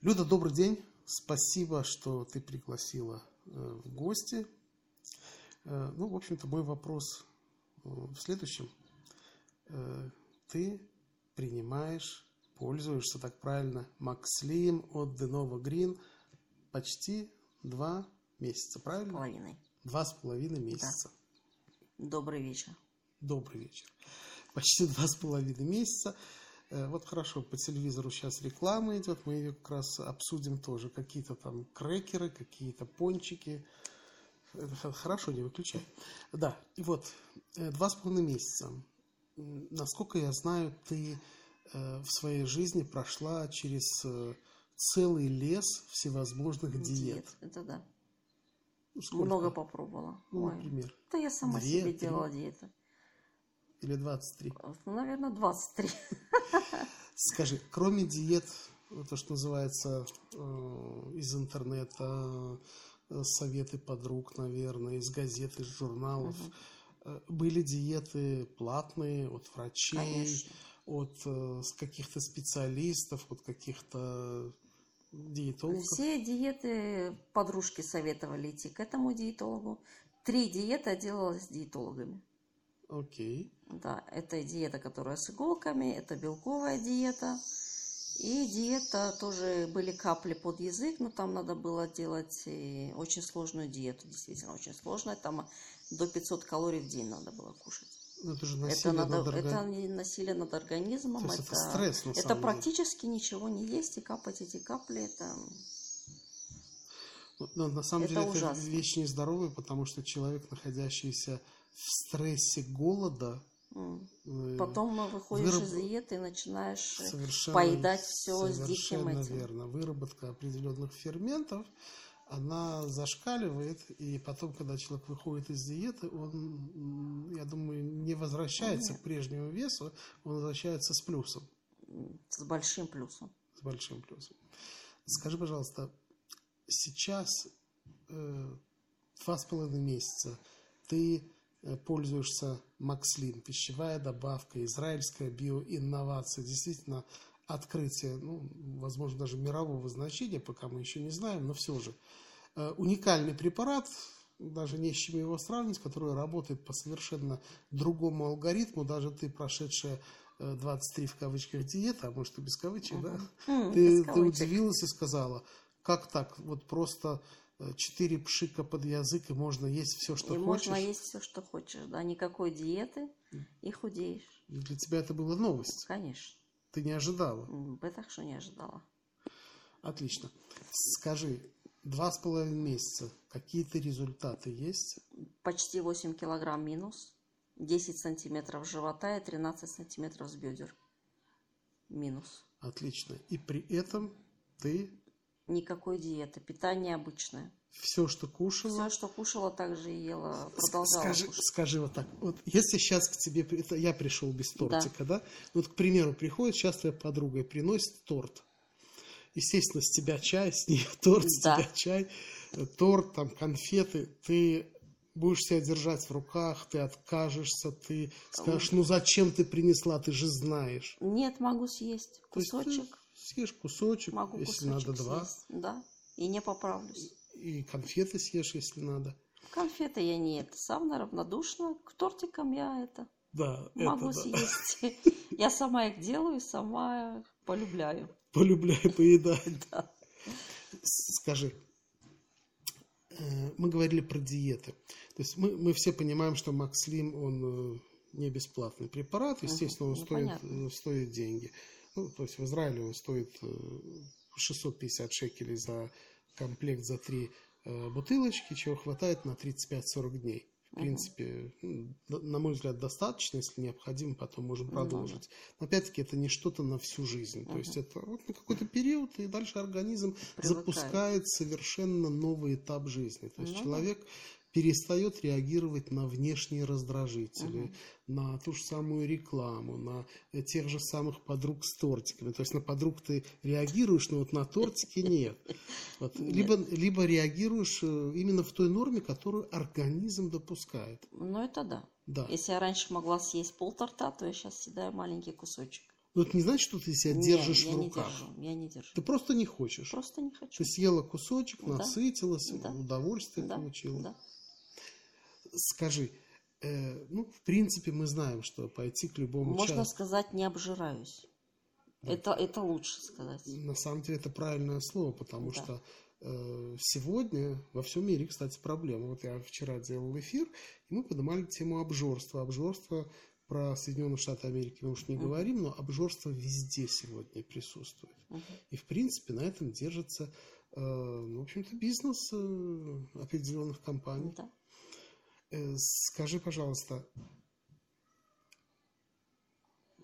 Люда, добрый день. Спасибо, что ты пригласила э, в гости. Э, ну, в общем-то, мой вопрос э, в следующем. Ты принимаешь, пользуешься, так правильно, Макслим от Denova Green почти два месяца, правильно? Половиной. Два с половиной месяца. Добрый вечер. Добрый вечер. Почти два с половиной месяца. Э, Вот хорошо, по телевизору сейчас реклама идет, мы ее как раз обсудим тоже. Какие-то там крекеры, какие-то пончики. Хорошо, не выключай. Да, и вот, э, два с половиной месяца. Насколько я знаю, ты э, в своей жизни прошла через целый лес всевозможных диет. Это да. Ну, сколько? Много попробовала. Ну, Ой. например. Да я сама Две, себе три? делала диету. Или 23. Ну, наверное, 23. Скажи, кроме диет, то, что называется э, из интернета, э, советы подруг, наверное, из газет, из журналов, э, были диеты платные от врачей, Конечно. от каких-то специалистов, от каких-то диетологов? Все диеты подружки советовали идти к этому диетологу. Три диеты я делала с диетологами. Окей. Да, это диета, которая с иголками, это белковая диета. И диета тоже были капли под язык, но там надо было делать очень сложную диету, действительно очень сложная. Там до 500 калорий в день надо было кушать. Ну, это же Это, насилие надо, над орга- это не насилие над организмом, То это, это стресс, на это самом деле. практически ничего не есть и капать эти капли, это Ну, Но на самом Это деле это ужасно. вещь нездоровая, потому что человек, находящийся в стрессе голода, э, потом выходишь выраб- из диеты и начинаешь э, совершенно, поедать все с диким совершенно этим. верно. Выработка определенных ферментов, она зашкаливает, и потом, когда человек выходит из диеты, он, я думаю, не возвращается к прежнему весу, он возвращается с плюсом, с большим плюсом. с большим плюсом. Скажи, пожалуйста, сейчас э, два с половиной месяца ты пользуешься Макслин, пищевая добавка, израильская биоинновация, действительно открытие, ну, возможно, даже мирового значения, пока мы еще не знаем, но все же. Э, Уникальный препарат, даже не с чем его сравнить, который работает по совершенно другому алгоритму, даже ты, прошедшая э, 23 в кавычках диета, а может и без кавычек, да, М, ты, без ты удивилась и сказала, как так, вот просто э, четыре пшика под язык и можно есть все, что и хочешь. можно есть все, что хочешь, да, никакой диеты, и худеешь. Для тебя это была новость, Конечно. ты не ожидала. М, Это что не ожидала. Отлично. Скажи, два с половиной месяца, какие-то результаты есть? Почти 8 килограмм минус, 10 сантиметров живота и 13 сантиметров с бедер. Минус. Отлично. И при этом ты Никакой диеты, питание обычное. все, что кушала, Все, что кушала, также и ела, продолжала Скажи, кушать. скажи вот так, вот если сейчас к тебе, это я пришел без тортика, да. Вот, к примеру, приходит сейчас твоя подруга и приносит торт. Естественно, с тебя чай, с нее торт, с Да. тебя чай, э, торт, там, конфеты. Ты будешь себя держать в руках, ты откажешься, ты скажешь, ну зачем ты принесла, ты же знаешь. Нет, могу съесть кусочек. Съешь кусочек, Могу если кусочек надо два, съесть. Да, и не поправлюсь. и конфеты съешь, если надо. Конфеты я не это. Сам равнодушна. К тортикам я это Да, могу это да. съесть. Я сама их делаю, сама полюбляю. Полюбляю поедать. Да. Скажи, э, мы говорили про диеты. То есть мы, мы все понимаем, что Макслим, он э, не бесплатный препарат, естественно, он ну, стоит, понятно. э, стоит деньги. Ну, то есть в Израиле он стоит э, 650 шекелей за комплект за три э, бутылочки, чего хватает на 35-40 дней. В принципе, м, д- на мой взгляд, достаточно, если необходимо, потом можем Ну продолжить. Но опять-таки это не что-то на всю жизнь. То есть это вот на какой-то период, и дальше организм Привыкает. запускает совершенно новый этап жизни. То есть Ну человек перестает реагировать на внешние раздражители, на ту же самую рекламу, на э, тех же самых подруг с тортиками. То есть на подруг ты реагируешь, но вот на тортики нет. Вот. Нет. Либо, либо реагируешь э, именно в той норме, которую организм допускает. Ну, это да. Да. Если я раньше могла съесть пол торта, то я сейчас съедаю маленький кусочек. Но это не значит, что ты себя Не, держишь я в не руках. держу, я не держу. Ты просто не хочешь. Просто не хочу. Ты съела кусочек, Да. насытилась, Да. удовольствие Да, получила. да. Скажи, э, ну, в принципе, мы знаем, что пойти к любому Можно чаю- сказать, не обжираюсь. Это, это лучше сказать. На самом деле это правильное слово, потому Да. что э, сегодня во всем мире, кстати, проблема. Вот я вчера делал эфир, и мы поднимали тему обжорства. Обжорство про Соединенные Штаты Америки мы уж не Мгм. говорим, но обжорство везде сегодня присутствует. Мгм. И, в принципе, на этом держится, э, ну, в общем-то, бизнес э, определенных компаний. Да. Э, Скажи, пожалуйста,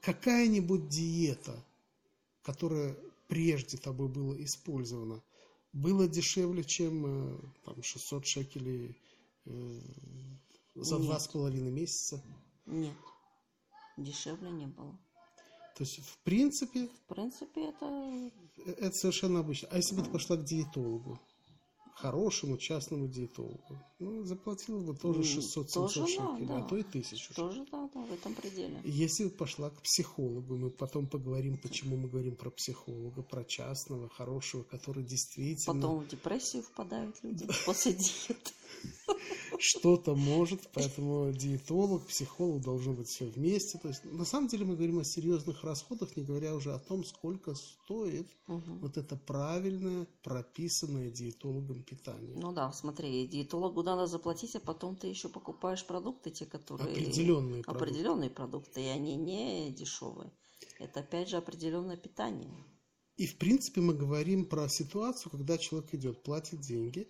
какая-нибудь диета, которая прежде тобой была использована, была дешевле, чем э, там, 600 шекелей э, за Нет. два с половиной месяца? Нет. Дешевле не было. То есть, в принципе, В принципе, это это совершенно обычно. А если бы ты пошла к диетологу? Хорошему частному диетологу. Ну, заплатила бы тоже М, 600-700 тоже да, шекелей, да. а то и тысячу. тоже, да, да, в этом пределе. Если бы пошла к психологу, мы потом поговорим, почему мы говорим про психолога, про частного, хорошего, который действительно Потом в депрессию впадают люди после диеты. Что-то может, поэтому диетолог, психолог должны быть все вместе. То есть, на самом деле мы говорим о серьезных расходах, не говоря уже о том, сколько стоит Мгм. вот это правильное, прописанное диетологом питание. Ну да, смотри, диетологу надо заплатить, а потом ты еще покупаешь продукты, те, которые... Определенные продукты. Определенные продукты, и они не дешевые. Это опять же определенное питание. И, в принципе, мы говорим про ситуацию, когда человек идет, платит деньги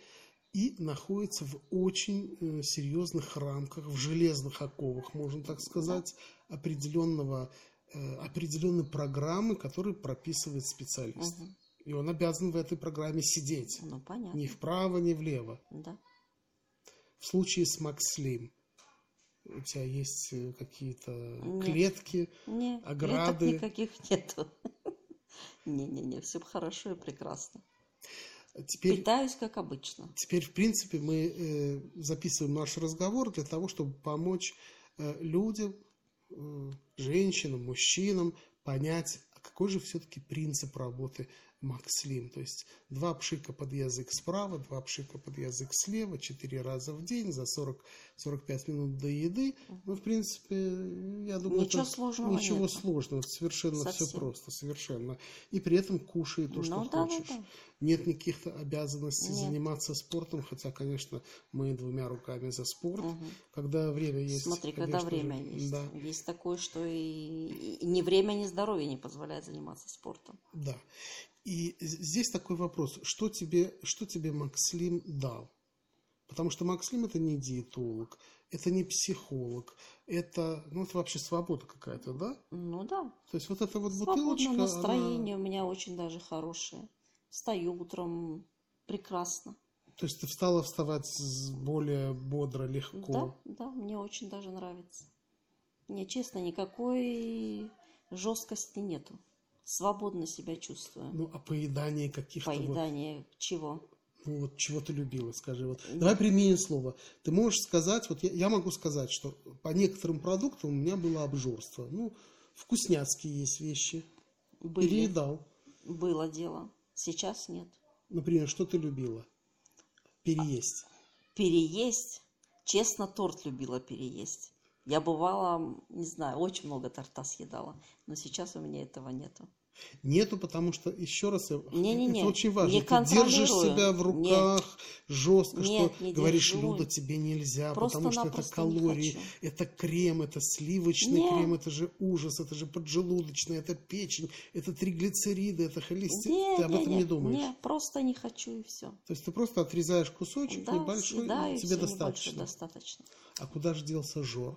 и находится в очень э, серьезных рамках, в железных оковах, можно так сказать, определенного, э, определенной программы, которую прописывает специалист. Мгм. И он обязан в этой программе сидеть. Ну, понятно. Ни вправо, ни влево. Да. В случае с Макслим у тебя есть э, какие-то Нет. клетки, Не, Ограды. клеток никаких нету. Не-не-не, все хорошо и прекрасно. Теперь, Питаюсь, как обычно. теперь, в принципе, мы э, записываем наш разговор для того, чтобы помочь э, людям, э, женщинам, мужчинам понять, а какой же все-таки принцип работы Макслим. То есть два пшика под язык справа, два пшика под язык слева, четыре раза в день за 40-45 минут до еды. Ну, в принципе, я думаю, Ничего сложного ничего нету. сложного, совершенно все Совсем. просто, совершенно. И при этом кушай то, что Ну да, да, хочешь. да. Нет никаких обязанностей Нет. заниматься спортом, хотя, конечно, мы двумя руками за спорт. Мгм. Когда время есть. Смотри, когда конечно время же, есть. Да, Есть такое, что и, и ни время, ни здоровье не позволяет заниматься спортом. да. И здесь такой вопрос. Что тебе, что тебе Макслим дал? Потому что Макслим это не диетолог, это не психолог, это, ну, это вообще свобода какая-то, да? Ну да, То есть вот эта вот свободное бутылочка, она- настроение у меня очень даже хорошее. Встаю утром прекрасно. то есть ты встала вставать более бодро, легко. Да, да, мне очень даже нравится. Мне, честно, никакой жесткости нету. Свободно себя чувствую. Ну, а поедание каких-то вот Поедание чего? Ну вот чего ты любила, скажи. Вот. Давай применим слово. Ты можешь сказать, вот я, я могу сказать, что по некоторым продуктам у меня было обжорство. Ну, вкусняцкие есть вещи. Были, Переедал. было дело. Сейчас нет. Например, что ты любила? Переесть. Переесть. Честно, торт любила переесть. Я бывала, не знаю, очень много торта съедала. Но сейчас у меня этого нету. Нету, потому что, еще раз, я- Не-не-не, это очень важно. не ты держишь себя в руках жестко, Нет, что не говоришь, держу. Люда, тебе нельзя, потому что это не калории, это крем, это сливочный Нет. крем, это же ужас, это же поджелудочный, это печень, это триглицериды, это холестерин. Не, ты об не, этом не, не думаешь. Не, просто не хочу и все. То есть ты просто отрезаешь кусочек Да, небольшой, съедаю, и тебе достаточно. достаточно. А куда же делся Жор?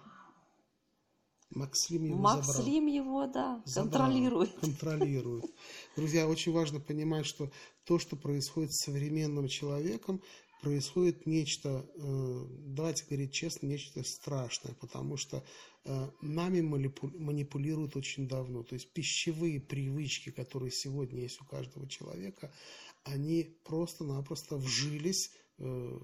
Макслим его забрал. Макслим его, да, Забрал, контролирует. Контролирует. Друзья, очень важно понимать, что то, что происходит с современным человеком, происходит нечто, э, давайте говорить честно, нечто страшное, потому что э, нами манипу- манипулируют очень давно. То есть пищевые привычки, которые сегодня есть у каждого человека, они просто-напросто вжились э,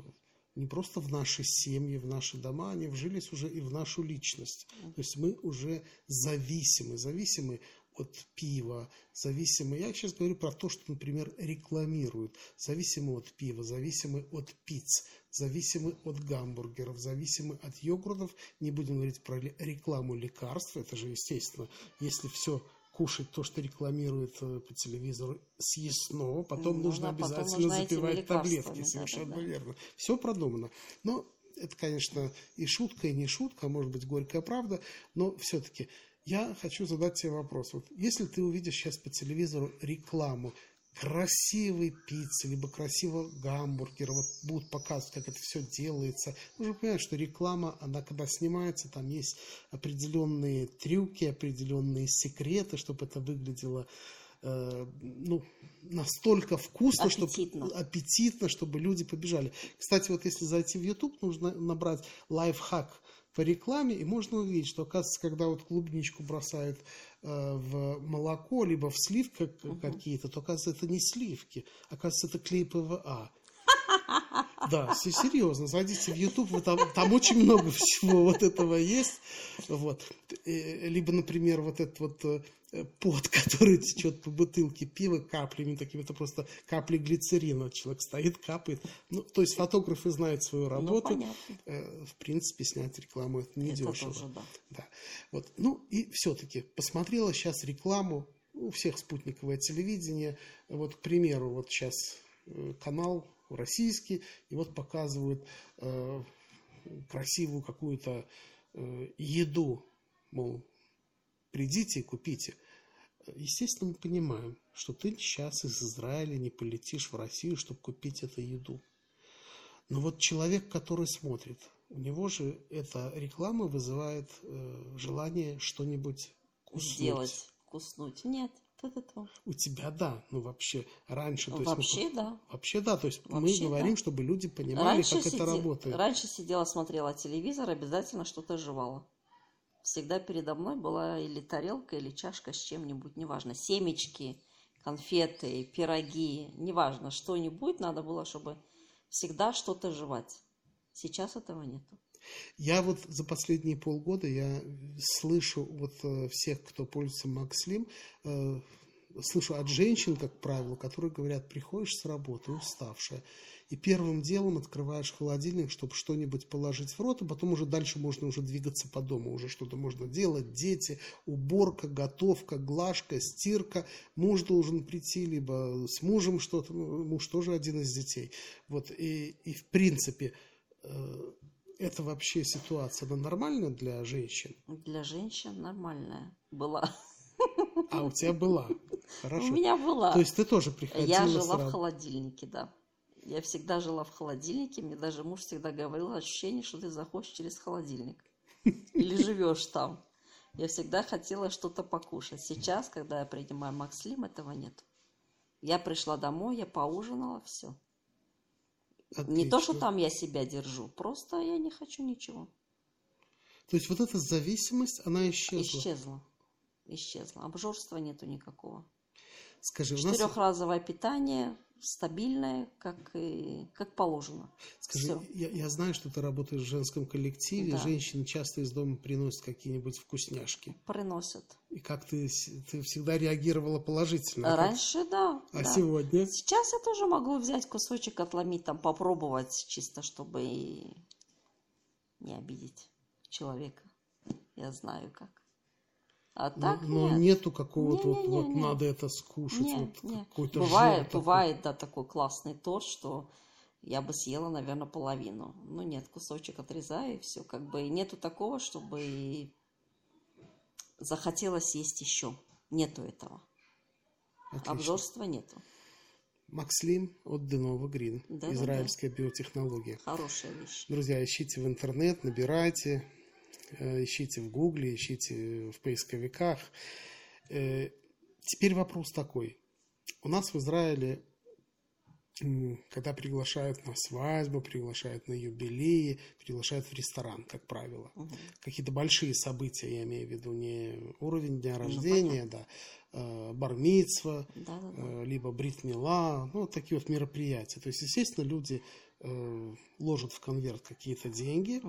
не просто в наши семьи, в наши дома, они вжились уже и в нашу личность. То есть мы уже зависимы, зависимы от пива, зависимы, я сейчас говорю про то, что, например, рекламируют, зависимы от пива, зависимы от пиц, зависимы от гамбургеров, зависимы от йогуртов, не будем говорить про рекламу лекарств, это же естественно, если все кушать то, что рекламируют э, по телевизору съестного, потом ну, нужно обязательно потом нужно запивать таблетки, совершенно да, да. верно. Все продумано. Но это, конечно, и шутка, и не шутка, а может быть горькая правда, но все-таки я хочу задать тебе вопрос. Вот если ты увидишь сейчас по телевизору рекламу красивой пиццы, либо красивого гамбургера, вот будут показывать, как это все делается. Нужно понимать, что реклама, она когда снимается, там есть определенные трюки, определенные секреты, чтобы это выглядело э, ну, настолько вкусно, аппетитно. Чтобы, аппетитно, чтобы люди побежали. Кстати, вот если зайти в YouTube, нужно набрать лайфхак по рекламе, и можно увидеть, что, оказывается, когда вот клубничку бросают в молоко, либо в сливки угу. какие-то, то, оказывается, это не сливки, оказывается, это клей ПВА. Да, все серьезно. Зайдите в YouTube, там, там очень много всего вот этого есть. Вот. Э, либо, например, вот этот вот э, Э, пот, который течет по бутылке пива каплями такими, это просто капли глицерина. Человек стоит, капает. Ну, то есть фотографы знают свою ну, работу. Ну, в принципе, снять рекламу это не это дешево. Тоже, да. Да. Вот. Ну и все-таки посмотрела сейчас рекламу у всех спутниковое телевидение. Вот, к примеру, вот сейчас э, канал российский, и вот показывают э, красивую какую-то э, еду, мол, придите и купите. Естественно, мы понимаем, что ты сейчас из Израиля не полетишь в Россию, чтобы купить эту еду. Но вот человек, который смотрит, у него же эта реклама вызывает э, желание что-нибудь куснуть. Сделать, куснуть. Нет, У тебя да, ну вообще раньше. То вообще есть, мы, да. Вообще да, то есть вообще, мы говорим, да. чтобы люди понимали, раньше как сиди... это работает. Раньше сидела, смотрела телевизор, обязательно что-то жевала всегда передо мной была или тарелка, или чашка с чем-нибудь, неважно, семечки, конфеты, пироги, неважно, что-нибудь надо было, чтобы всегда что-то жевать. Сейчас этого нету. Я вот за последние полгода я слышу вот э, всех, кто пользуется Макслим, э, слышу от женщин, как правило, которые говорят, приходишь с работы уставшая, и первым делом открываешь холодильник, чтобы что-нибудь положить в рот, а потом уже дальше можно уже двигаться по дому, уже что-то можно делать, дети, уборка, готовка, глажка, стирка, муж должен прийти, либо с мужем что-то, муж тоже один из детей. Вот, и, и в принципе, э, это вообще ситуация, она нормальная для женщин? Для женщин нормальная была. А у тебя была? Хорошо. У меня была. То есть ты тоже приходила Я жила в холодильнике, да. Я всегда жила в холодильнике, мне даже муж всегда говорил ощущение, что ты заходишь через холодильник или живешь там. Я всегда хотела что-то покушать. Сейчас, когда я принимаю Макслим, этого нет. Я пришла домой, я поужинала, все. Отлично. Не то, что там я себя держу, просто я не хочу ничего. То есть вот эта зависимость, она исчезла? Исчезла. Исчезла. Обжорства нету никакого. Скажи, Четырехразовое нас... питание, стабильная, как, и, как положено. Скажи, я, я знаю, что ты работаешь в женском коллективе. Да. Женщины часто из дома приносят какие-нибудь вкусняшки. Приносят. И как ты, ты всегда реагировала положительно? Раньше, как? да. А да. сегодня? Сейчас я тоже могу взять кусочек, отломить, там, попробовать, чисто чтобы не обидеть человека. Я знаю как. А так но, но нет. нету какого-то не, вот, не, вот не. надо это скушать, не, вот не. какой-то бывает, бывает, такой. да, такой классный торт, что я бы съела, наверное, половину. Но нет, кусочек отрезаю и все, как бы нету такого, чтобы захотелось есть еще. Нету этого. Отлично. Обжорства нету. Макслим от Денова Грин. Да, Израильская да, да. биотехнология. Хорошая вещь. Друзья, ищите в интернет, набирайте. Э, ищите в Гугле, ищите в поисковиках. Э, теперь вопрос такой. У нас в Израиле, когда приглашают на свадьбу, приглашают на юбилеи, приглашают в ресторан, как правило. Угу. Какие-то большие события, я имею в виду, не уровень дня ну, рождения, ну, да, э, бармитсва, Да, да, да. э, либо бритмила, ну, вот такие вот мероприятия. То есть, естественно, люди ложат в конверт какие-то деньги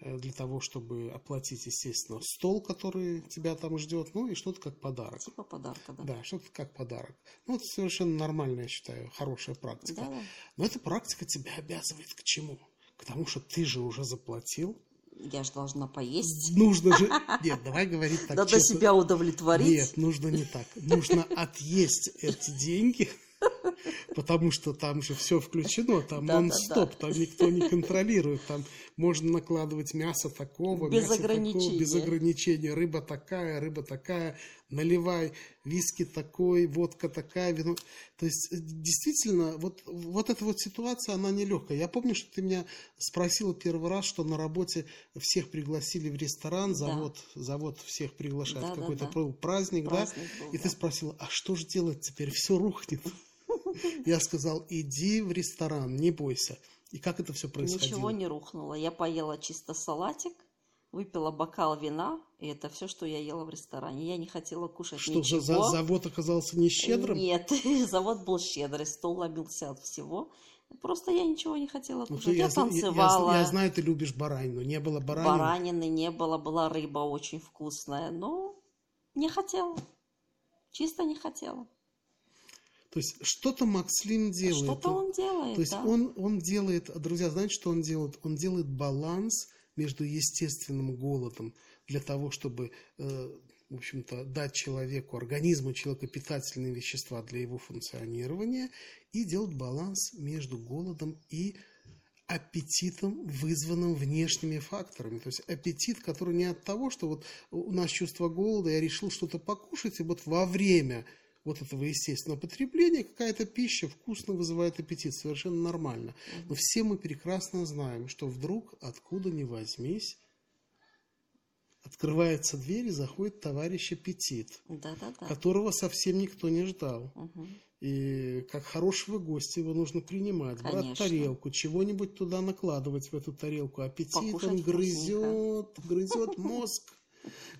э, для того, чтобы оплатить, естественно, стол, который тебя там ждет, ну и что-то как подарок. Типа подарка, да. Да, что-то как подарок. Ну, это совершенно нормальная, я считаю, хорошая практика. Да. Но эта практика тебя обязывает к чему? К тому, что ты же уже заплатил. Я же должна поесть. Нужно же... Нет, давай говорить так Надо честно. себя удовлетворить. Нет, нужно не так. Нужно отъесть эти деньги, потому что там же все включено, там Да-да-да. нон-стоп, там никто не контролирует, там можно накладывать мясо такого, Без мясо такого, ограничения. без ограничения, рыба такая, рыба такая, наливай, виски такой, водка такая, вино. То есть, э, действительно, вот, вот эта вот ситуация, она нелегкая. Я помню, что ты меня спросила первый раз, что на работе всех пригласили в ресторан, Да. завод, завод всех приглашает, Да-да-да. какой-то праздник, да? Праздник был, И ты да. спросила, а что же делать теперь? Все рухнет. Я сказал, иди в ресторан, не бойся. И как это все происходило? Ничего не рухнуло. Я поела чисто салатик, выпила бокал вина, и это все, что я ела в ресторане. Я не хотела кушать Что, ничего. за, за- завод оказался не щедрым? Нет, завод был щедрый, стол ломился от всего. Просто я ничего не хотела Ну, кушать. ты- я, зна- танцевала. Я, знаю, ты любишь баранину. Не было баранины. Баранины не было, была рыба очень вкусная, но не хотела. Чисто не хотела. То есть что-то Макслим делает. Что-то он делает, То есть да. он, он делает, друзья, знаете, что он делает? Он делает баланс между естественным голодом для того, чтобы, э, в общем-то, дать человеку, организму человека питательные вещества для его функционирования и делает баланс между голодом и аппетитом, вызванным внешними факторами. То есть аппетит, который не от того, что вот у нас чувство голода, я решил что-то покушать, и вот во время вот этого естественного потребления какая-то пища вкусно вызывает аппетит, совершенно нормально. Но все мы прекрасно знаем, что вдруг, откуда ни возьмись, открывается дверь и заходит товарищ аппетит, Да-да-да. которого совсем никто не ждал. Мгм. И как хорошего гостя его нужно принимать, брать Конечно. тарелку, чего-нибудь туда накладывать в эту тарелку. Аппетит Покушать он грызет, вкусненько. грызет мозг.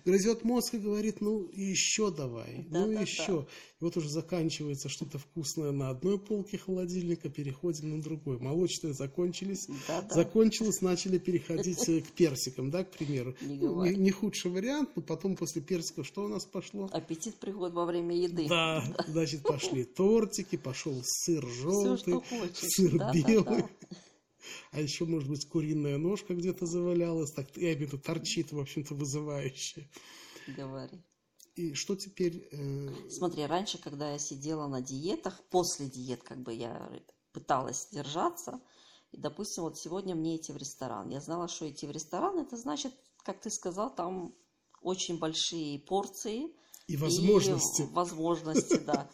Грызет мозг и говорит, ну еще давай, ну Да-да-да. еще. И вот уже заканчивается что-то вкусное на одной полке холодильника, переходим на другой. Молочные закончились, Да-да. закончилось, начали переходить э, к персикам, да, к примеру. Не Ну, не, не худший вариант, но потом после персиков что у нас пошло? Аппетит приходит во время еды. Да, значит, пошли тортики, пошел сыр желтый, сыр белый. А еще, может быть, куриная ножка где-то завалялась, так в виду, торчит, в общем-то, вызывающе. Говори. И что теперь? э, Смотри, раньше, когда я сидела на диетах, после диет, как бы я пыталась держаться, и, допустим, вот сегодня мне идти в ресторан. Я знала, что идти в ресторан, это значит, как ты сказал, там очень большие порции. и возможности. И возможности, да.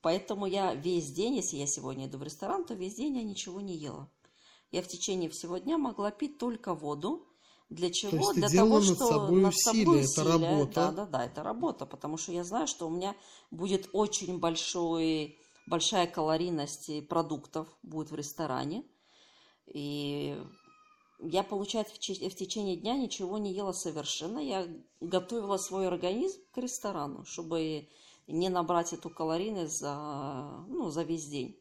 Поэтому я весь день, если я сегодня иду в ресторан, то весь день я ничего не ела. Я в течение всего дня могла пить только воду. Для чего? есть ты Для делала того, над что собой над усилие, собой это усилие. работа. Да, да, да, это работа, потому что я знаю, что у меня будет очень большой, большая калорийность продуктов будет в ресторане. И я, получается, в течение дня ничего не ела совершенно. Я готовила свой организм к ресторану, чтобы не набрать эту калорийность за, ну, за весь день.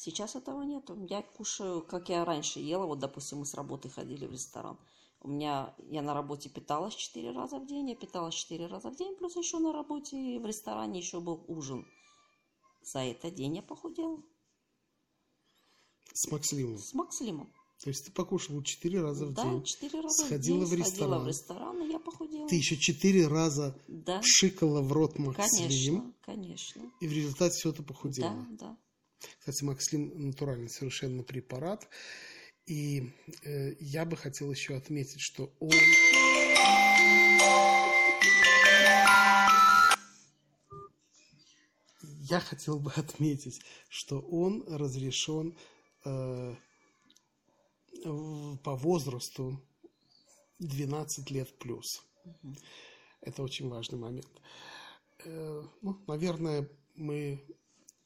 Сейчас этого нету. Я кушаю, как я раньше ела. Вот, допустим, мы с работы ходили в ресторан. У меня, я на работе питалась 4 раза в день, я питалась 4 раза в день, плюс еще на работе и в ресторане еще был ужин. За этот день я похудела. С Макслимом. С Макслимом. То есть ты покушала четыре раза в да, день. 4 раза Сходила в в день. Сходила ресторан. в ресторан, и я похудела. Ты еще четыре раза Да, пшикала в рот Макслим, конечно, конечно. и в результате все это похудела. Да, да. Кстати, Макслим натуральный совершенно препарат. И э, я бы хотел еще отметить, что он... Я хотел бы отметить, что он разрешен э, по возрасту 12 лет плюс. Это очень важный момент. Э, ну, наверное, мы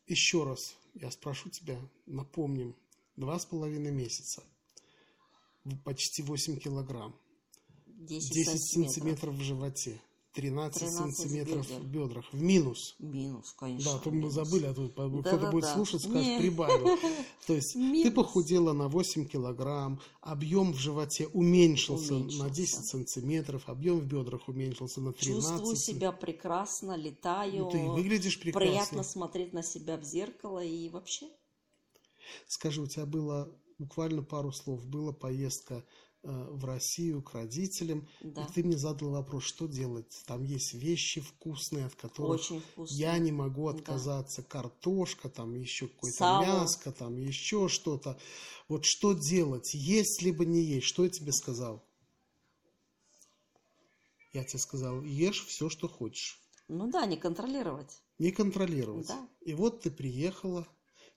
еще раз, я спрошу тебя, напомним, два с половиной месяца, почти 8 килограмм, 10, 10 сантиметров. сантиметров в животе. 13, 13 сантиметров бедер. в бедрах. В минус. Минус, конечно. Да, то мы забыли, а тут кто-то Да-да-да. будет слушать, скажет, Не. прибавил. То есть ты Минус. похудела на 8 килограмм, объем в животе уменьшился, на Уменьшился. 10 сантиметров, объем в бедрах уменьшился на 13 Чувствую себя прекрасно, летаю. Ну, ты выглядишь прекрасно. Приятно смотреть на себя в зеркало и вообще. Скажи, у тебя было буквально пару слов, была поездка в Россию к родителям, Да. и ты мне задал вопрос, что делать? Там есть вещи вкусные, от которых Очень я не могу Да. отказаться. Картошка, там еще какое-то Сало. мяско, там еще что-то. Вот что делать? Есть либо не есть? Что я тебе сказал? Я тебе сказал, ешь все, что хочешь. Ну да, не контролировать. Не контролировать. Да. И вот ты приехала,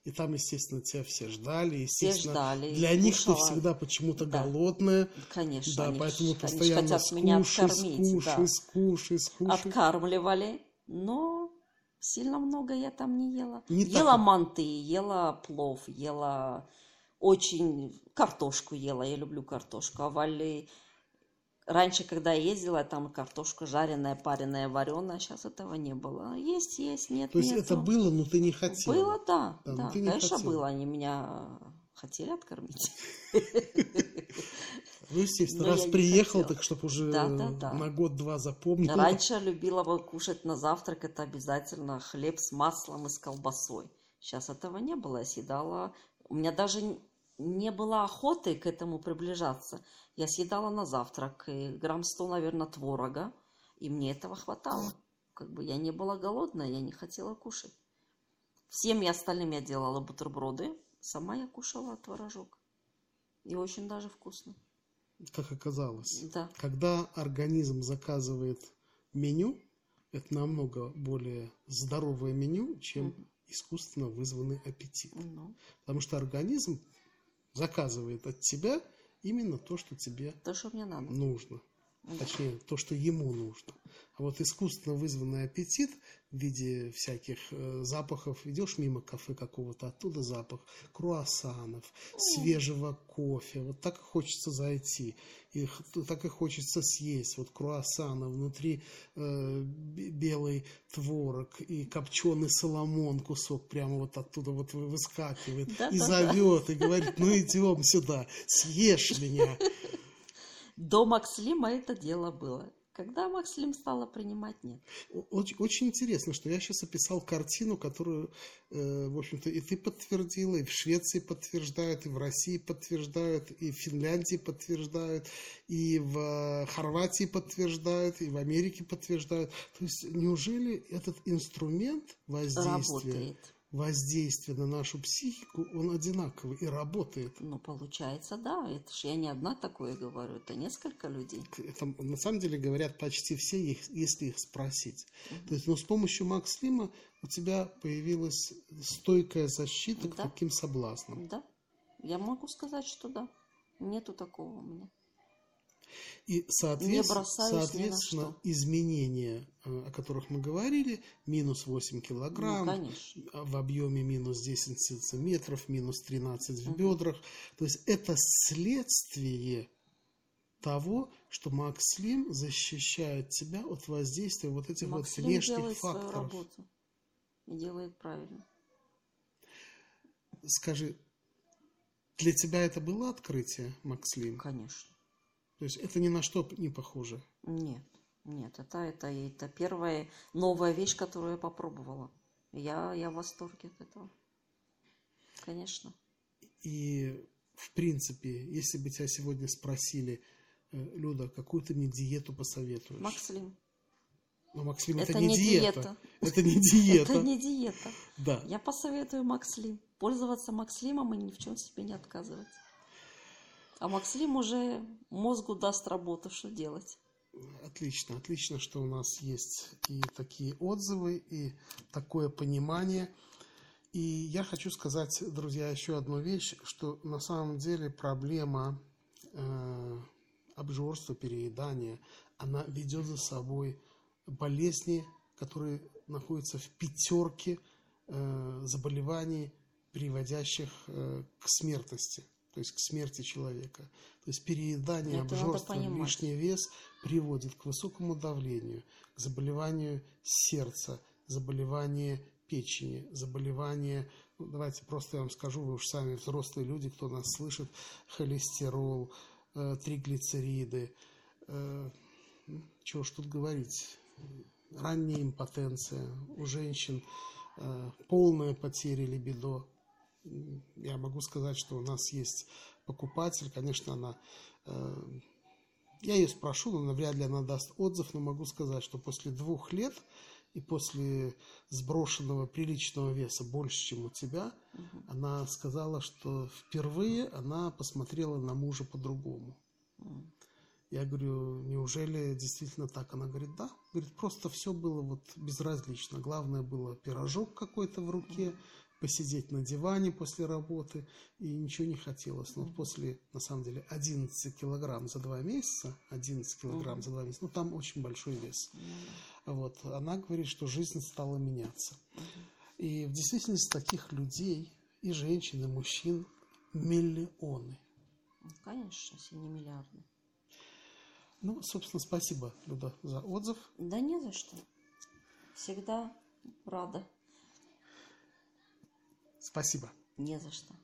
и там, естественно, тебя все ждали. Все Естественно, ждали. Для них ты кушала. всегда почему-то Да. голодная. Конечно, Да, они, поэтому они постоянно хотят меня скушай, откормить. скушай, да. скушай, скушай. Откармливали, но сильно много я там не ела. Не так, ела как- манты, ела плов, ела очень картошку ела. Я люблю картошку. А Вали раньше, когда я ездила, там картошка жареная, пареная, вареная. Сейчас этого не было. Есть, есть, нет, То есть нету. это было, но ты не хотела. Было, да, Да, да, конечно, хотела. было. Они меня хотели откормить. Ну, естественно, Но раз приехал, так чтобы уже Да, да, да. на год-два запомнил. Раньше любила бы кушать на завтрак, это обязательно хлеб с маслом и с колбасой. Сейчас этого не было, я съедала... У меня даже не было охоты к этому приближаться. Я съедала на завтрак и грамм 100, наверное, творога, и мне этого хватало. Как бы я не была голодная, я не хотела кушать. Всем я остальным я делала бутерброды, сама я кушала творожок. И очень даже вкусно. Как оказалось. Да. Когда организм заказывает меню, это намного более здоровое меню, чем Мгм. искусственно вызванный аппетит. Ну, Потому что организм заказывает от тебя именно то, что тебе то, что мне надо. нужно. Точнее, то, что ему нужно. А вот искусственно вызванный аппетит в виде всяких э, запахов, идешь мимо кафе какого-то, оттуда запах круассанов, свежего кофе. Вот так и хочется зайти. И так и хочется съесть. Вот круассана, внутри э, бе- белый творог и копченый соломон кусок прямо вот оттуда вот вы- выскакивает. и зовет, и говорит, ну идем сюда, съешь меня. До Макслима это дело было. Когда Макслим стала принимать, нет. Очень, очень интересно, что я сейчас описал картину, которую, э, в общем-то, и ты подтвердила, и в Швеции подтверждают, и в России подтверждают, и в Финляндии подтверждают, и в э, Хорватии подтверждают, и в Америке подтверждают. То есть неужели этот инструмент воздействия, Работает. Воздействия на нашу психику, он одинаковый и работает? Ну, получается, да. Это ж я не одна такое говорю, это несколько людей. это на самом деле говорят почти все, их- если их спросить. То есть, но с помощью Макслима у тебя появилась стойкая защита к Да. таким соблазнам. Да, я могу сказать, что да. Нету такого у меня. И соответ- соответственно, изменения, э, о которых мы говорили, минус 8 Ну, килограмм, конечно. а в объеме минус 10 сантиметров, минус 13 в бедрах. То есть это следствие того, что Макслим защищает тебя от воздействия вот этих вот Макслим внешних делает свою факторов. работу. И делает правильно. Скажи, для тебя это было открытие, Макслим? Конечно. То есть это ни на что не похоже. Нет, нет, это, это, это первая новая вещь, которую я попробовала. Я, я в восторге от этого. Конечно. И в принципе, если бы тебя сегодня спросили, э, Люда, какую ты мне диету посоветуешь? Макслим. Но Макслим, это, Это не не диета. диета. Это не диета. Это не диета. Да. Я посоветую Макслим. Пользоваться Макслимом и ни в чем себе не отказывать. А Макслим уже мозгу даст работу, что делать. Отлично, отлично, что у нас есть и такие отзывы, и такое понимание. И я хочу сказать, друзья, еще одну вещь, что на самом деле проблема э, обжорства, переедания, она ведет за собой болезни, которые находятся в пятерке э, заболеваний, приводящих э, к смертности, то есть к смерти человека. То есть переедание, Это обжорство, лишний вес приводит к высокому давлению, к заболеванию сердца, заболеванию печени, заболевание, ну, давайте просто я вам скажу, вы уж сами взрослые люди, кто нас слышит, холестерол, э, триглицериды, э, чего ж тут говорить, ранняя импотенция у женщин, э, полная потеря либидо. Я могу сказать, что у нас есть покупатель, конечно, она... Э, я ее спрошу, но навряд ли она даст отзыв, но могу сказать, что после двух лет и после сброшенного приличного веса больше, чем у тебя, угу. она сказала, что впервые она посмотрела на мужа по-другому. Угу. Я говорю, неужели действительно так? Она говорит, да. Говорит, просто все было вот безразлично. Главное было пирожок какой-то в руке, посидеть на диване после работы, и ничего не хотелось. Но после, на самом деле, 11 килограмм за два месяца, 11 килограмм за два месяца, ну там очень большой вес. Вот, она говорит, что жизнь стала меняться. И в действительности таких людей, и женщин, и мужчин, миллионы. Ну, конечно, если не миллиарды. Ну, собственно, спасибо, Люда, за отзыв. Да не за что. Всегда рада. Спасибо. Не за что.